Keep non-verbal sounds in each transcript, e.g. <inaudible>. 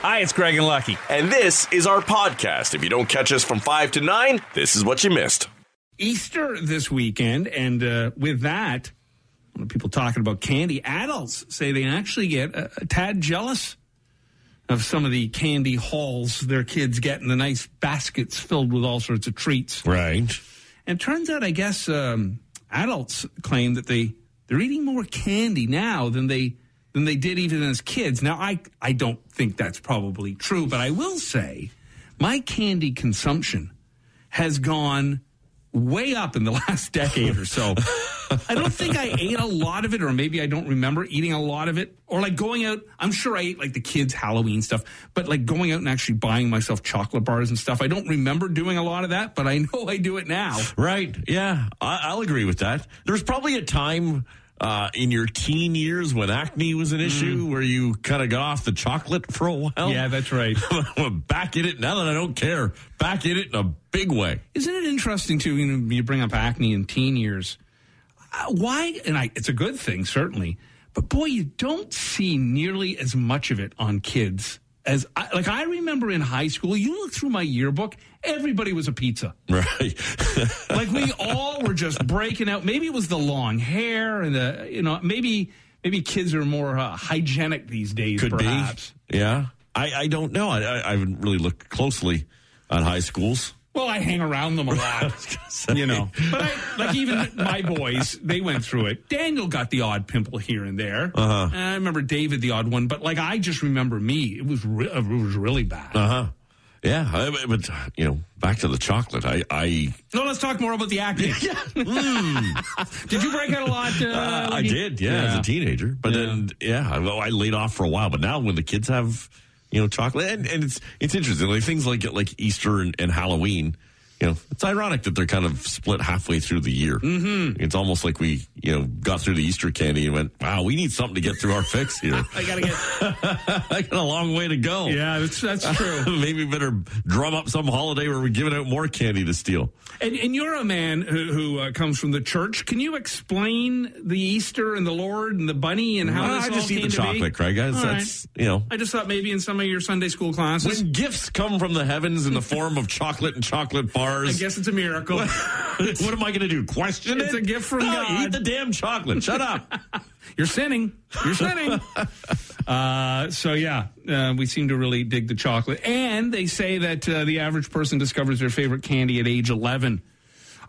Hi, it's Craig and Lucky. And this is our podcast. If you don't catch us from 5 to 9, this is what you missed. Easter this weekend, and uh, with that, people talking about candy, adults say they actually get a, a tad jealous of some of the candy hauls their kids get in the nice baskets filled with all sorts of treats. Right. And it turns out, I guess, um, adults claim that they they're eating more candy now than they than they did even as kids. Now, I I don't think that's probably true, but I will say my candy consumption has gone way up in the <laughs> last decade or so. I don't think I ate a lot of it, or maybe I don't remember eating a lot of it, or like going out. I'm sure I ate like the kids' Halloween stuff, but like going out and actually buying myself chocolate bars and stuff. I don't remember doing a lot of that, but I <laughs> know I do it now. Right. Yeah. I, I'll agree with that. There was probably a time uh, in your teen years when acne was an issue where you kind of got off the chocolate for a while. Yeah, that's right. <laughs> back in it now that I don't care. Back in it in a big way. Isn't it interesting too? You, know, you bring up acne in teen years. Uh, why? And I, it's a good thing, certainly. But boy, you don't see nearly as much of it on kids as I, like I remember in high school. You look through my yearbook; everybody was a pizza. Right. <laughs> like we all were just breaking out. Maybe it was the long hair and the you know maybe maybe kids are more uh, hygienic these days. Could perhaps. be. Yeah. I, I don't know. I, I, I haven't really looked closely on high schools. Well, I hang around them a lot, <laughs> you know. But I, like even my boys, they went through it. Daniel got the odd pimple here and there. Uh-huh. I remember David the odd one, but like I just remember me. It was re- it was really bad. Uh huh. Yeah, I, but you know, back to the chocolate. I, I no, let's talk more about the acne. <laughs> <laughs> mm. Did you break out a lot? Uh, uh, I did, yeah, yeah, as a teenager. But yeah. then, yeah, I, I laid off for a while. But now, when the kids have, you know, chocolate, and, and it's it's interesting, like things like like Easter and, and Halloween you know, it's ironic that they're kind of split halfway through the year. Mm-hmm. It's almost like we, you know, got through the Easter candy and went, wow, we need something to get through our fix here. <laughs> I gotta get. <laughs> I got a long way to go. Yeah, that's that's <laughs> true. Maybe better drum up some holiday where we're giving out more candy to steal. And, and you're a man who, who uh, comes from the church. Can you explain the Easter and the Lord and the bunny and how well, this I just all eat the chocolate, Craig. Guys, that's right. you know. I just thought maybe in some of your Sunday school classes, when gifts come from the heavens in the form of chocolate and chocolate bars. I guess it's a miracle. what <laughs> am I going to do? Question it's it? a gift from no, God. Eat the damn chocolate. Shut up. <laughs> You're sinning. You're sinning. <laughs> uh, so yeah, uh, we seem to really dig the chocolate, and they say that uh, the average person discovers their favorite candy at age 11.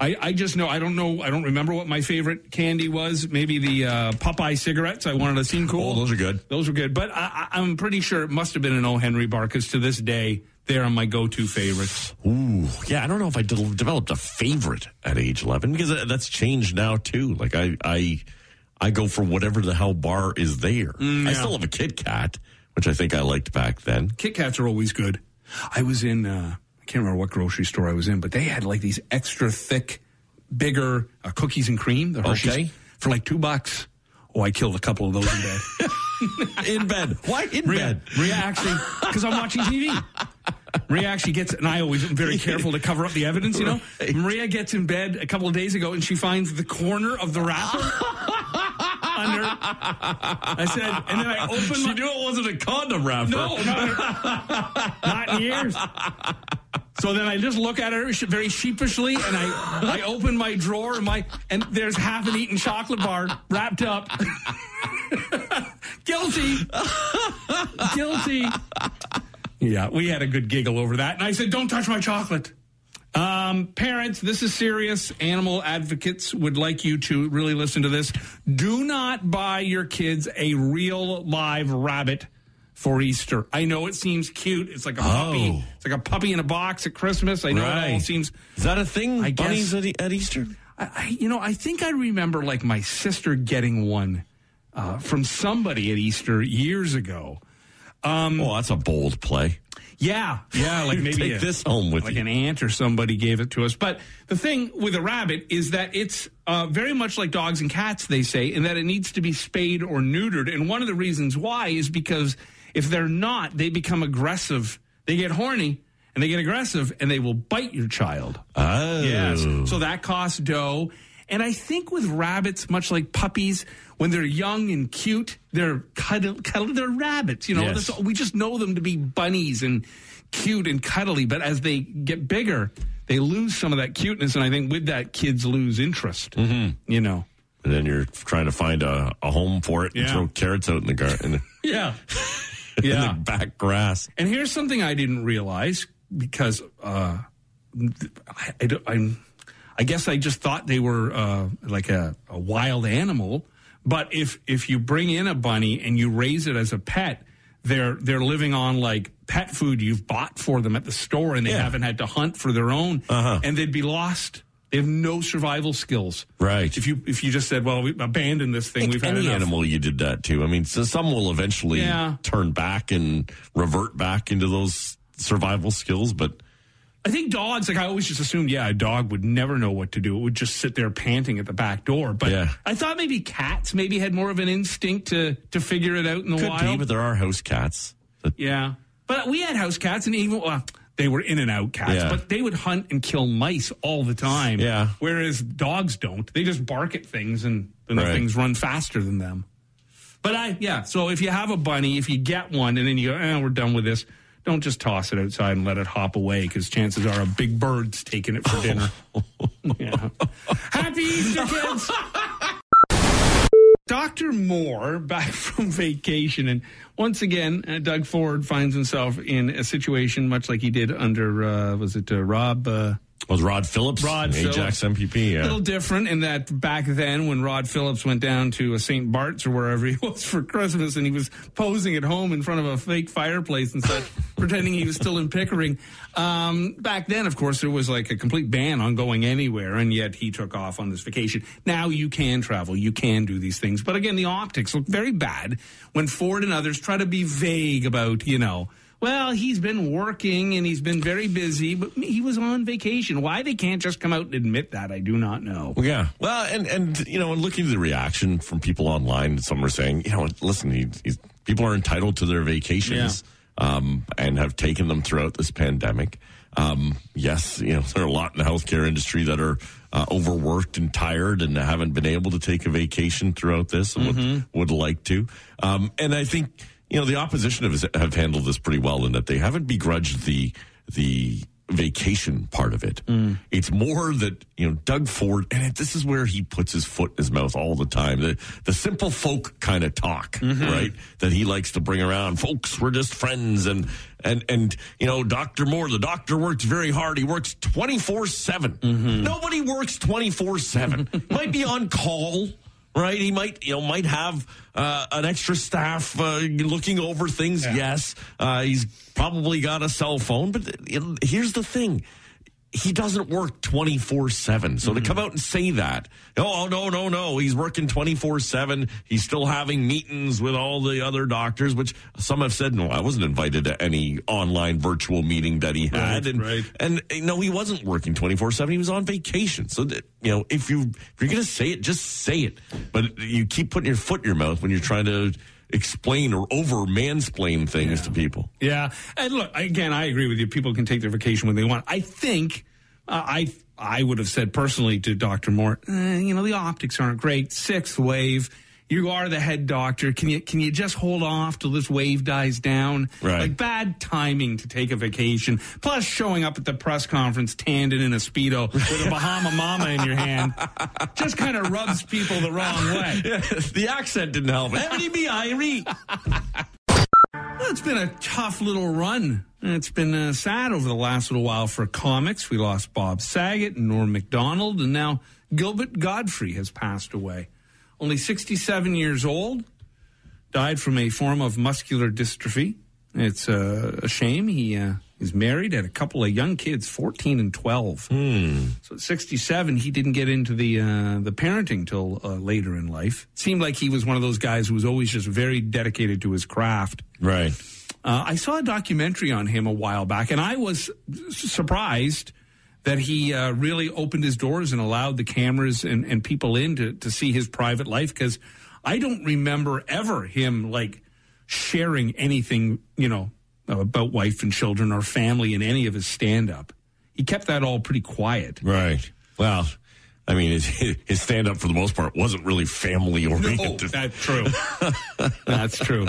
I, I, just know I don't know I don't remember what my favorite candy was. Maybe the uh, Popeye cigarettes. I wanted to seem cool. Oh, those are good. Those were good. But I, am pretty sure it must have been an O. Henry bar because to this day they are my go-to favorites. Ooh, yeah. I don't know if I de- developed a favorite at age 11 because that's changed now too. Like I I I go for whatever the hell bar is there. Mm, yeah. I still have a Kit Kat, which I think I liked back then. Kit Kats are always good. I was in. Uh, I can't remember what grocery store I was in, but they had like these extra thick, bigger uh, cookies and cream. The Hershey's okay. for like two bucks. Oh, I killed a couple of those in bed. <laughs> in bed. Why in bed? Maria actually, because I'm watching TV. <laughs> Maria actually gets, and I always am very careful to cover up the evidence, you know. Right. Maria gets in bed a couple of days ago and she finds the corner of the wrapper. <laughs> under. I said, and then I opened. She my, knew it wasn't a condom wrapper. No, not, not in years. So then I just look at her very sheepishly, and I I open my drawer and my and there's half an eaten chocolate bar wrapped up. <laughs> Guilty. Guilty. Yeah, we had a good giggle over that, and I said, "Don't touch my chocolate." Um, parents, this is serious. Animal advocates would like you to really listen to this. Do not buy your kids a real live rabbit for Easter. I know it seems cute. It's like a puppy. Oh. It's like a puppy in a box at Christmas. I know it all Right. seems. Is that a thing? I Bunnies guess- at, at Easter? I, I, you know, I think I remember like my sister getting one uh, from somebody at Easter years ago. Um, oh, that's a bold play. Yeah, yeah, <laughs> like maybe Take a- this home with like you. an aunt or somebody gave it to us. But the thing with a rabbit is that it's uh, very much like dogs and cats. They say, in that it needs to be spayed or neutered. And one of the reasons why is because if they're not, they become aggressive. They get horny and they get aggressive, and they will bite your child. Oh. Yes. So that costs dough. And I think with rabbits, much like puppies, when they're young and cute, they're cuddle, cuddle they're rabbits. You know, Yes. We just know them to be bunnies and cute and cuddly. But as they get bigger, they lose some of that cuteness. And I think with that, kids lose interest. Mm-hmm. You know. And then you're trying to find a, a home for it and Yeah. throw carrots out in the garden, <laughs> Yeah. <laughs> in yeah. the back grass. And here's something I didn't realize because uh, I, I, don't- I'm, I guess I just thought they were uh, like a, a wild animal. But if if you bring in a bunny and you raise it as a pet, they're they're living on like pet food you've bought for them at the store, and they Yeah. haven't had to hunt for their own, Uh-huh. and they'd be lost. They have no survival skills. Right. If you if you just said, "Well, we abandon this thing," we've had any enough. animal you did that to. I mean, so some will eventually Yeah. turn back and revert back into those survival skills, but I think dogs, like I always just assumed, yeah, a dog would never know what to do. It would just sit there panting at the back door. But Yeah. I thought maybe cats maybe had more of an instinct to to figure it out in the could wild. be. But there are house cats. yeah, but we had house cats, and even well, they were in and out cats, Yeah. but they would hunt and kill mice all the time. Yeah. whereas dogs don't. They just bark at things, and then the things run faster than them. But I, yeah. So if you have a bunny, if you get one, and then you go, eh, we're done with this. Don't just toss it outside and let it hop away because chances are a big bird's taking it for <laughs> dinner. <laughs> yeah. Happy Easter, kids! <laughs> Dr. Moore back from vacation. And once again, uh, Doug Ford finds himself in a situation much like he did under, uh, was it uh, Rob? Was Rod Phillips? Rod Ajax Phillips. MPP. a little different in that back then when Rod Phillips went down to a St. Bart's or wherever he <laughs> was for Christmas and he was posing at home in front of a fake fireplace and such, <laughs> pretending he was still in Pickering. Um, back then, of course, there was like a complete ban on going anywhere, and yet he took off on this vacation. Now you can travel, you can do these things. But again, the optics look very bad when Ford and others try to be vague about, you know, well, he's been working and he's been very busy, but he was on vacation. Why they can't just come out and admit that, I do not know. Yeah. Well, and and you know, and looking at the reaction from people online, some are saying, you know, listen, he, he's, people are entitled to their vacations, um, and have taken them throughout this pandemic. Um, yes, you know, <laughs> there are a lot in the healthcare industry that are uh, overworked and tired and haven't been able to take a vacation throughout this and would, would like to. Um, and I think you know the opposition have, have handled this pretty well in that they haven't begrudged the the vacation part of it. Mm. It's more that you know Doug Ford, and it, this is where he puts his foot in his mouth all the time. The the simple folk kind of talk, mm-hmm. right? That he likes to bring around. Folks, we're just friends, and and and you know, Doctor Moore, the doctor works very hard. He works twenty four seven. Mm-hmm. Nobody works twenty four seven. <laughs> Might be on call right? He might, you know, might have uh, an extra staff uh, looking over things. Yes, uh, he's probably got a cell phone, but know, here's the thing. He doesn't work 24 7. So to mm-hmm. come out and say that, oh, oh, no, no, no, he's working 24 7. He's still having meetings with all the other doctors, which some have said, no, I wasn't invited to any online virtual meeting that he had. Right, and, right. and no, he wasn't working 24 7. He was on vacation. So, that, you know, if, you, if you're going to say it, just say it. But you keep putting your foot in your mouth when you're trying to explain or over mansplain things to people. Yeah, and look again. I agree with you. People can take their vacation when they want. I think uh, I I would have said personally to Doctor Moore, eh, you know, the optics aren't great. Sixth wave. You are the head doctor. Can you can you just hold off till this wave dies down? Right. Like bad timing to take a vacation. Plus showing up at the press conference tanned and in a speedo with a <laughs> Bahama Mama in your hand just kind of rubs people the wrong way. <laughs> the accent didn't help. Ebony be Irie. Well, it's been a tough little run. It's been uh, sad over the last little while for comics. We lost Bob Saget and Norm MacDonald, and now Gilbert Gottfried has passed away. Only 67 years old, died from a form of muscular dystrophy. It's uh, a shame. He uh, is married, had a couple of young kids, 14 and 12. So at 67, he didn't get into the uh, the parenting till uh, later in life. Seemed like he was one of those guys who was always just very dedicated to his craft. Right. Uh, I saw a documentary on him a while back, and I was s- surprised that he uh, really opened his doors and allowed the cameras and, and people in to, to see his private life because I don't remember ever him like sharing anything, you know, about wife and children or family in any of his stand up. He kept that all pretty quiet. Right. Well, I mean, his, his stand up for the most part wasn't really family oriented. No, that's true. <laughs> that's true.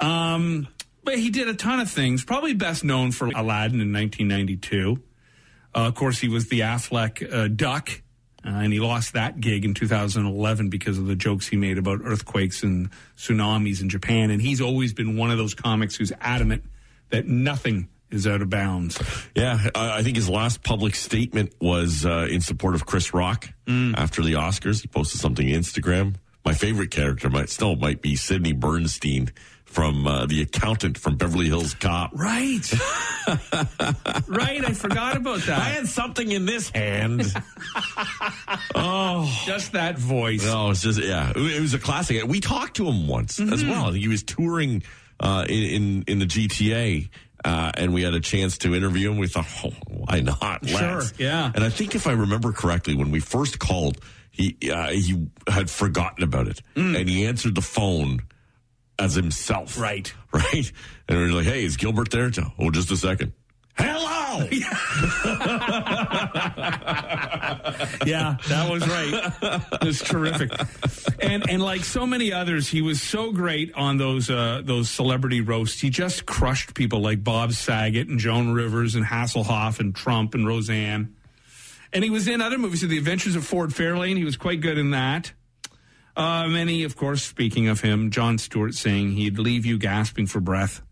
Um, but he did a ton of things. Probably best known for Aladdin in 1992. Uh, of course, he was the Aflac uh, Duck, uh, and he lost that gig in 2011 because of the jokes he made about earthquakes and tsunamis in Japan. And he's always been one of those comics who's adamant that nothing is out of bounds. Yeah, I think his last public statement was uh, in support of Chris Rock mm. after the Oscars. He posted something on Instagram. My favorite character might still might be Sidney Bernstein from uh, the accountant from Beverly Hills Cop. Right. <laughs> right. I forgot about that. I had something in this hand. <laughs> oh, just that voice. No, it's just yeah. It was a classic. We talked to him once mm-hmm. as well. He was touring uh, in, in in the GTA. Uh, and we had a chance to interview him. We thought, oh, why not? Let's. Sure, yeah. And I think if I remember correctly, when we first called, he uh, he had forgotten about it, mm. and he answered the phone as himself. Right. <laughs> Right. And we are like, hey, is Gilbert there? Oh, just a second. Hello. <laughs> yeah, that was right. It was terrific. And and like so many others, he was so great on those uh, those celebrity roasts. He just crushed people like Bob Saget and Joan Rivers and Hasselhoff and Trump and Roseanne. And he was in other movies, The Adventures of Ford Fairlane. He was quite good in that. Uh, many, of course, speaking of him, Jon Stewart saying he'd leave you gasping for breath.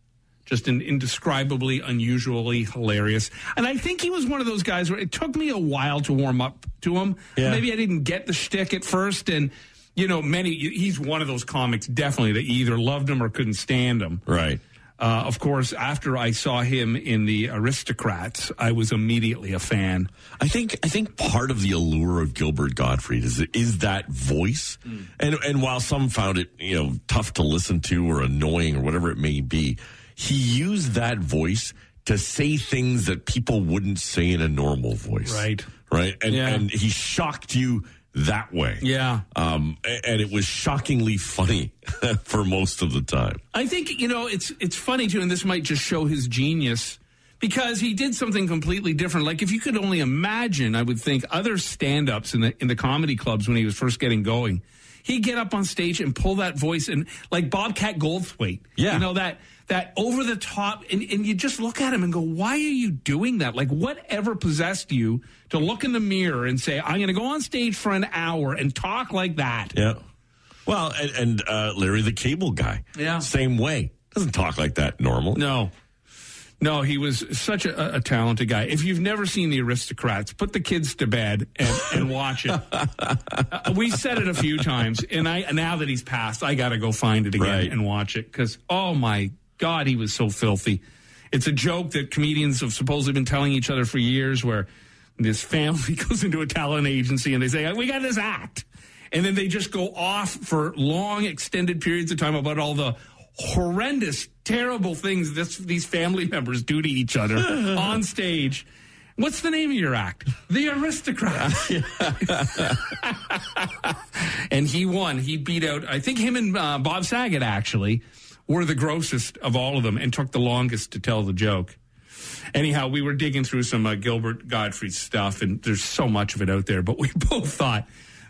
Just an indescribably, unusually hilarious. And I think he was one of those guys where it took me a while to warm up to him. Yeah. Maybe I didn't get the shtick at first. And, you know, many, he's one of those comics definitely that either loved him or couldn't stand him. Right. Uh, of course, after I saw him in the Aristocrats, I was immediately a fan. I think I think part of the allure of Gilbert Gottfried is is that voice, mm. and and while some found it you know tough to listen to or annoying or whatever it may be, he used that voice to say things that people wouldn't say in a normal voice. Right. Right. And yeah. and he shocked you that way. Yeah. Um, and it was shockingly funny <laughs> for most of the time. I think, you know, it's it's funny too, and this might just show his genius because he did something completely different. Like if you could only imagine, I would think other stand-ups in the in the comedy clubs when he was first getting going. He'd get up on stage and pull that voice and like Bobcat Goldthwait. Yeah. You know that that over the top and, and you just look at him and go, why are you doing that? Like whatever possessed you to look in the mirror and say, I'm going to go on stage for an hour and talk like that. Yeah. Well, and, and uh, Larry the Cable Guy. Yeah. Same way. Doesn't talk like that normal. No. No, he was such a, a, talented guy. If you've never seen The Aristocrats, put the kids to bed and, and watch it. <laughs> uh, we said it a few times, and I now that he's passed, I got to go find it again right. and watch it because oh my God, he was so filthy. It's a joke that comedians have supposedly been telling each other for years where this family <laughs> goes into a talent agency and they say, We got this act. And then they just go off for long, extended periods of time about all the horrendous, terrible things this, these family <laughs> members do to each other <laughs> on stage. What's the name of your act? The Aristocrat. and he won. He beat out, I think, him and uh, Bob Saget actually were the grossest of all of them and took the longest to tell the joke. Anyhow, we were digging through some uh, Gilbert Gottfried stuff, and there's so much of it out there, but we <laughs> both thought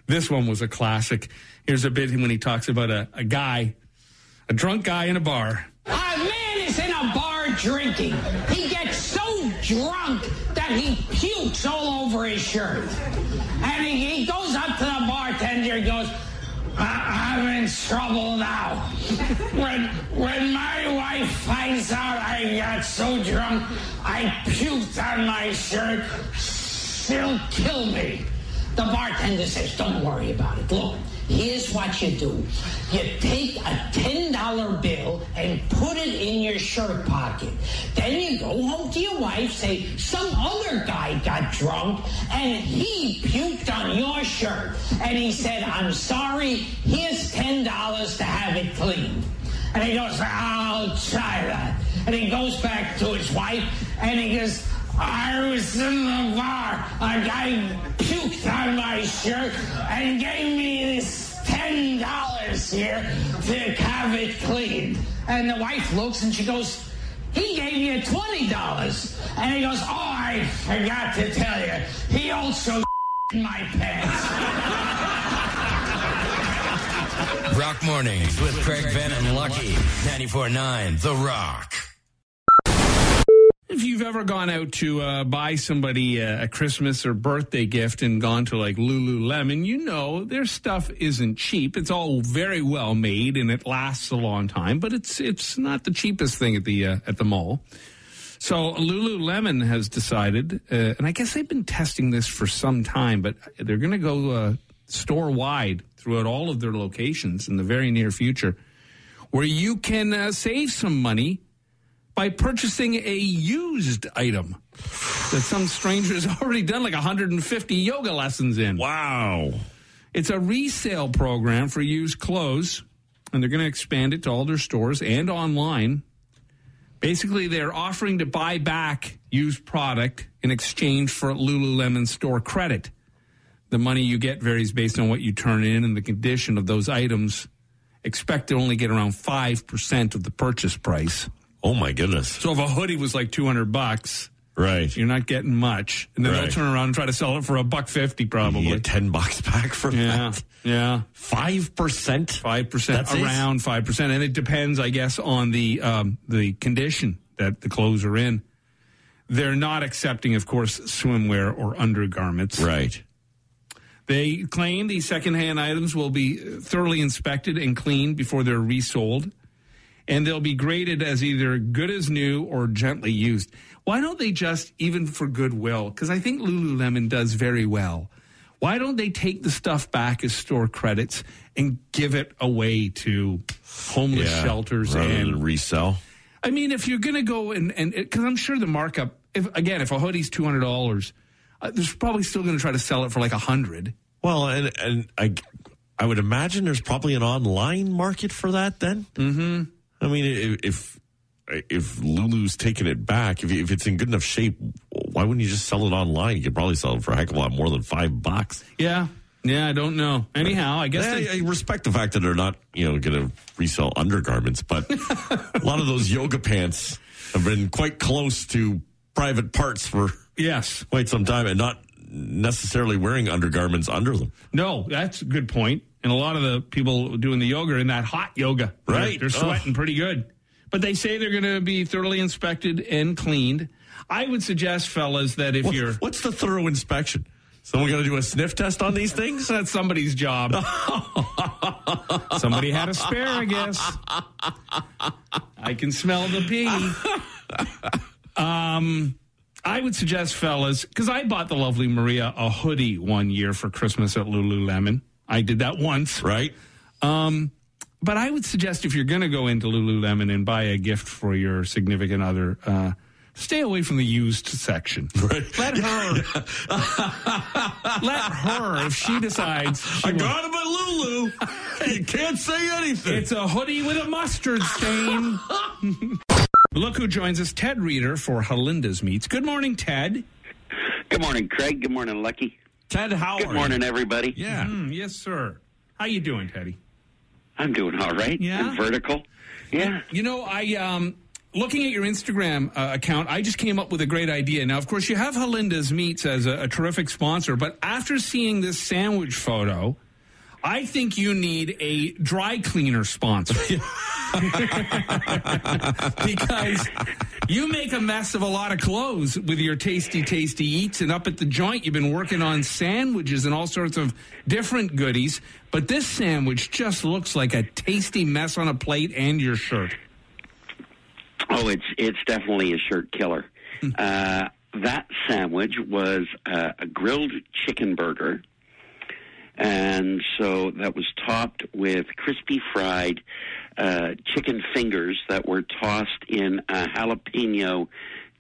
this one was a classic. Here's a bit when he talks about a, a guy, a drunk guy in a bar. A man is in a bar drinking. He gets so drunk that he pukes all over his shirt. And he, he goes up to the bartender and goes, I, am in trouble now. when when my wife finds out I got so drunk I puked on my shirt, she'll kill me. The bartender says, "Don't worry about it. Look, Here's what you do. You take a $10 bill and put it in your shirt pocket. Then you go home to your wife, say, some other guy got drunk and he puked on your shirt. And he said, I'm sorry, here's $10 to have it cleaned. And he goes, I'll try that. And he goes back to his wife and he goes, I was in the bar. A guy puked on my shirt and gave me this ten dollars here to have it cleaned. And the wife looks and she goes, he gave you twenty dollars. And he goes, oh, I forgot to tell you. He also in <laughs> my pants. Rock Mornings with Craig Venn and Lucky. 94.9 The Rock. If you've ever gone out to uh, buy somebody uh, a Christmas or birthday gift and gone to like Lululemon, you know their stuff isn't cheap. It's all very well made and it lasts a long time, but it's it's not the cheapest thing at the uh, at the mall. So Lululemon has decided, uh, and I guess they've been testing this for some time, but they're going to go uh, store wide throughout all of their locations in the very near future, where you can uh, save some money by purchasing a used item that some stranger has <laughs> already done like 150 yoga lessons in. Wow. It's a resale program for used clothes, and they're going to expand it to all their stores and online. Basically, they're offering to buy back used product in exchange for Lululemon store credit. The money you get varies based on what you turn in and the condition of those items. Expect to only get around 5% of the purchase price. Oh my goodness. So if a hoodie was like 200 bucks, Right. you're not getting much. And then they'll turn around and try to sell it for a buck 50 You probably. get 10 bucks back for Yeah. that. Yeah. 5%? Five percent, around five percent, and it depends, I guess, on the um, the condition that the clothes are in. They're not accepting, of course, swimwear or undergarments. Right. They claim these secondhand items will be thoroughly inspected and cleaned before they're resold, and they'll be graded as either good as new or gently used. Why don't they just, even for goodwill, because I think Lululemon does very well, why don't they take the stuff back as store credits and give it away to homeless Yeah. shelters and resell. I mean, if you're going to go and and because I'm sure the markup, if again, if a hoodie's two hundred dollars, uh, there's probably still going to try to sell it for like a hundred. Well, and and I, I would imagine there's probably an online market for that. Then, mm-hmm. I mean, if if Lulu's taking it back, if if it's in good enough shape, why wouldn't you just sell it online? You could probably sell it for a heck of a lot more than five bucks. Yeah, yeah, I don't know. Anyhow, I guess Yeah, they, I, respect the fact that they're not, you know, going to resell undergarments, but <laughs> a lot of those yoga pants have been quite close to private parts for yes, quite some time, and not necessarily wearing undergarments under them. no, that's a good point. And a lot of the people doing the yoga are in that hot yoga, They're- Right. They're, sweating pretty good, but they say they're going to be thoroughly inspected and cleaned. I would suggest, fellas, that if What- you're what's the thorough inspection? Someone got to do a sniff test on these things? <laughs> That's somebody's job. <laughs> Somebody had asparagus. I. I can smell the pee. <laughs> Um, I would suggest, fellas, because I bought the lovely Maria a hoodie one year for Christmas at Lululemon. I did that once. Right? But I would suggest if you're going to go into Lululemon and buy a gift for your significant other, uh, stay away from the used section. Right. Let her. let her, if she decides. she I wants- got him at Lulu. <laughs> you can't say anything. It's a hoodie with a mustard stain. <laughs> Look who joins us, Ted Reader for Halenda's Meats. Good morning, Ted. Good morning, Craig. Good morning, Lucky. Ted Howard. Good morning, everybody. Yeah. Mm, yes, sir. How you doing, Teddy? I'm doing all right. Yeah? Vertical. Yeah. You know, I um looking at your Instagram uh, account, I just came up with a great idea. Now, of course, you have Halenda's Meats as a, a terrific sponsor, but after seeing this sandwich photo, I think you need a dry cleaner sponsor. <laughs> because you make a mess of a lot of clothes with your tasty, tasty eats. And up at the joint, you've been working on sandwiches and all sorts of different goodies. But this sandwich just looks like a tasty mess on a plate and your shirt. Oh, it's it's definitely a shirt killer. <laughs> uh, that sandwich was uh, a grilled chicken burger, and so that was topped with crispy fried uh, chicken fingers that were tossed in a jalapeno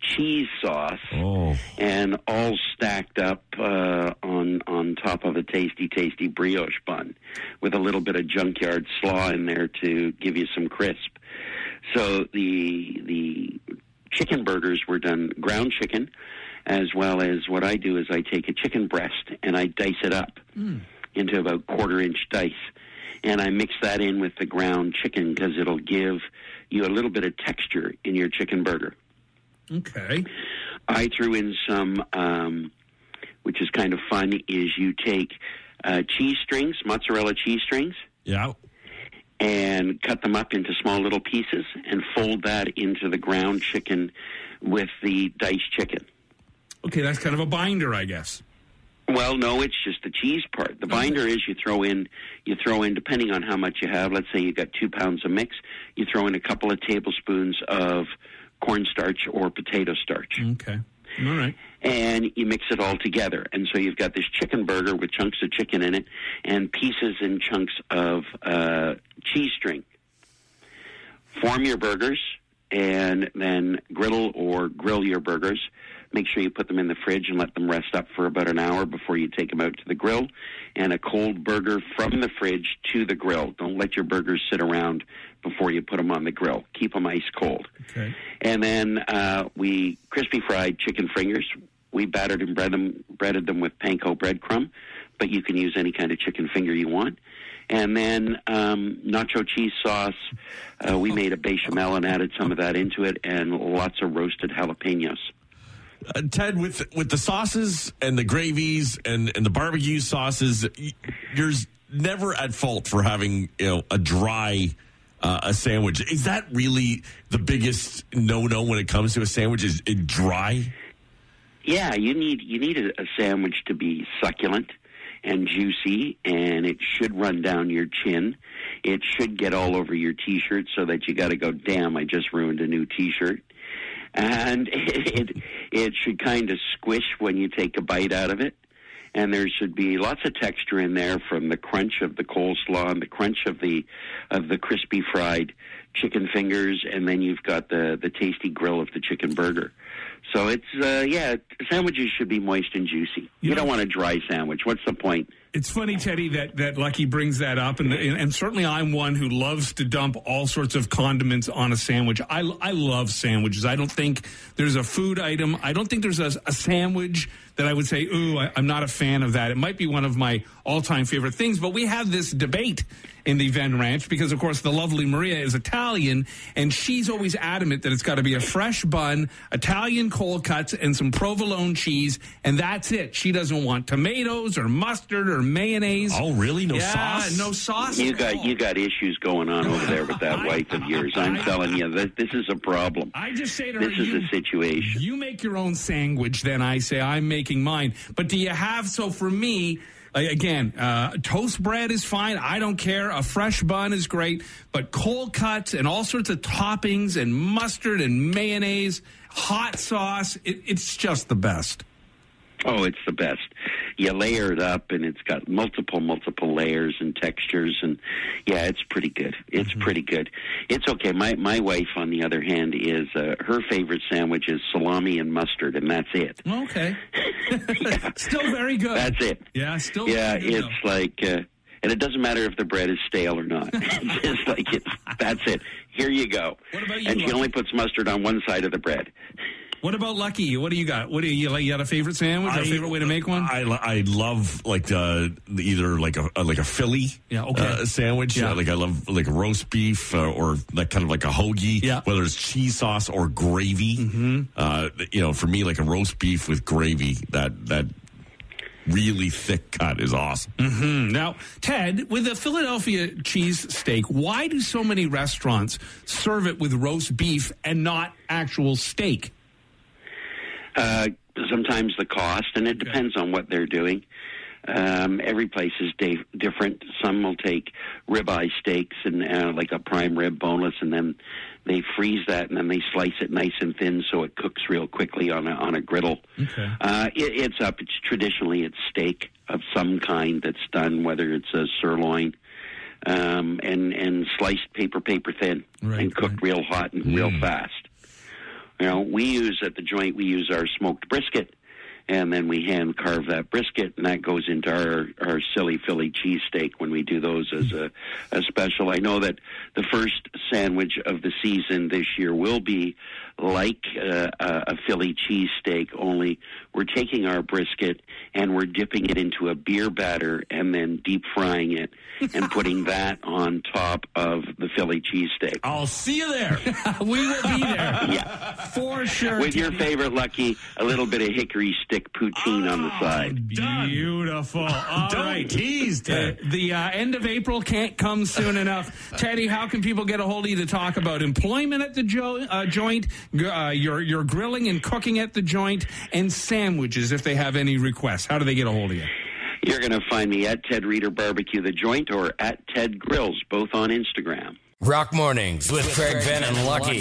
cheese sauce. Oh. and all stacked up uh, on on top of a tasty, tasty brioche bun, with a little bit of junkyard slaw in there to give you some crisp. So the the chicken burgers were done ground chicken, as well as what I do is I take a chicken breast and I dice it up into about quarter inch dice, and I mix that in with the ground chicken because it'll give you a little bit of texture in your chicken burger. Okay. I threw in some um, which is kind of fun, is you take uh, cheese strings, mozzarella cheese strings, Yeah. and cut them up into small little pieces and fold that into the ground chicken with the diced chicken. Okay, that's kind of a binder, I guess. Well, no, it's just the cheese part. The binder is you throw in, you throw in, depending on how much you have. Let's say you got two pounds of mix, you throw in a couple of tablespoons of cornstarch or potato starch, Okay. All right. and you mix it all together. And so you've got this chicken burger with chunks of chicken in it, and pieces and chunks of uh, cheese string. Form your burgers, and then griddle or grill your burgers. Make sure you put them in the fridge and let them rest up for about an hour before you take them out to the grill. And a cold burger from the fridge to the grill. Don't let your burgers sit around before you put them on the grill. Keep them ice cold. Okay. And then uh, we crispy fried chicken fingers. We battered and bread them, breaded them with panko breadcrumb, but you can use any kind of chicken finger you want. And then um, nacho cheese sauce. Uh, we made a bechamel and added some of that into it, and lots of roasted jalapenos. Uh, Ted, with with the sauces and the gravies and, and the barbecue sauces, you're never at fault for having you know a dry uh, a sandwich. Is that really the biggest no no when it comes to a sandwich? Is it dry? Yeah, you need you need a, a sandwich to be succulent and juicy, and it should run down your chin. It should get all over your T-shirt so that you got to go. Damn, I just ruined a new T-shirt. And it <laughs> it, it should kind of squish when you take a bite out of it. And there should be lots of texture in there from the crunch of the coleslaw and the crunch of the of the crispy fried chicken fingers, and then you've got the the tasty grill of the chicken burger. So it's uh, yeah, sandwiches should be moist and juicy. You, You don't want a dry sandwich. What's the point? It's funny, Teddy, that, that Lucky brings that up, and, and certainly I'm one who loves to dump all sorts of condiments on a sandwich. I, I love sandwiches. I don't think there's a food item. I don't think there's a, a sandwich that I would say, ooh, I, I'm not a fan of that. It might be one of my all-time favorite things, but we have this debate in the Venn Ranch because, of course, the lovely Maria is Italian, and she's always adamant that it's got to be a fresh bun, Italian cold cuts, and some provolone cheese, and that's it. She doesn't want tomatoes or mustard or mayonnaise. Oh, really? No yeah, sauce? no sauce. You got you got issues going on over there with that I- wife of yours. I'm I- telling you, this, this is a problem. I just say to her, This is you, a situation. you make your own sandwich, then I say I'm making mine. But do you have so for me? Again, uh, toast bread is fine. I don't care. A fresh bun is great. But cold cuts and all sorts of toppings and mustard and mayonnaise, hot sauce, it, it's just the best. Oh, it's the best. You layer it up, and it's got multiple, multiple layers and textures, and yeah, it's pretty good. It's pretty good. It's okay. My my wife, on the other hand, is uh, her favorite sandwich is salami and mustard, and that's it. Okay. <laughs> <laughs> Still very good. That's it. Yeah, still Yeah, very good, it's like, uh, and it doesn't matter if the bread is stale or not. it's <laughs> just like it's that's it. Here you go. What about you, and she Lucky? only puts mustard on one side of the bread. What about Lucky? What do you got? What do you, like? You got a favorite sandwich? or a favorite way to make one? I, I love like uh, either like a, like a Philly Yeah, okay. uh, sandwich. Yeah. Uh, like I love like roast beef uh, or like kind of like a hoagie. Yeah. Whether it's cheese sauce or gravy. Mm-hmm. Uh, you know, for me, like a roast beef with gravy. That that really thick cut is awesome. Hmm. Now, Ted, with a Philadelphia cheese steak, why do so many restaurants serve it with roast beef and not actual steak? Uh, sometimes the cost, and it depends on what they're doing. Um, every place is da- different. Some will take ribeye steaks and uh, like a prime rib, boneless, and then they freeze that and then they slice it nice and thin so it cooks real quickly on a on a griddle. Okay. Uh, it, it's up. It's traditionally it's steak of some kind that's done, whether it's a sirloin. Um, and and sliced paper paper thin Right, and cooked right. real hot and real fast. You know, we use at the joint, we use our smoked brisket, and then we hand carve that brisket, and that goes into our, our silly Philly cheesesteak when we do those as a, a special. I know that the first sandwich of the season this year will be like uh, a a Philly cheesesteak, only we're taking our brisket and we're dipping it into a beer batter and then deep frying it and <laughs> putting that on top of the Philly cheesesteak. I'll see you there. <laughs> we will be there <laughs> Yeah. for sure. With your favorite lucky, a little bit of hickory stick stick poutine on the side. Beautiful. All Don't right. tease, Ted. Uh, the uh, end of April can't come soon enough. Teddy, how can people get a hold of you to talk about employment at the jo- uh, joint, g- uh, your your grilling and cooking at the joint, and sandwiches if they have any requests? How do they get a hold of you? You're going to find me at Ted Reader Barbecue The Joint or at Ted Grills, both on Instagram. Rock Mornings with Craig Venn and Lucky.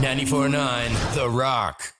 94.9 The Rock.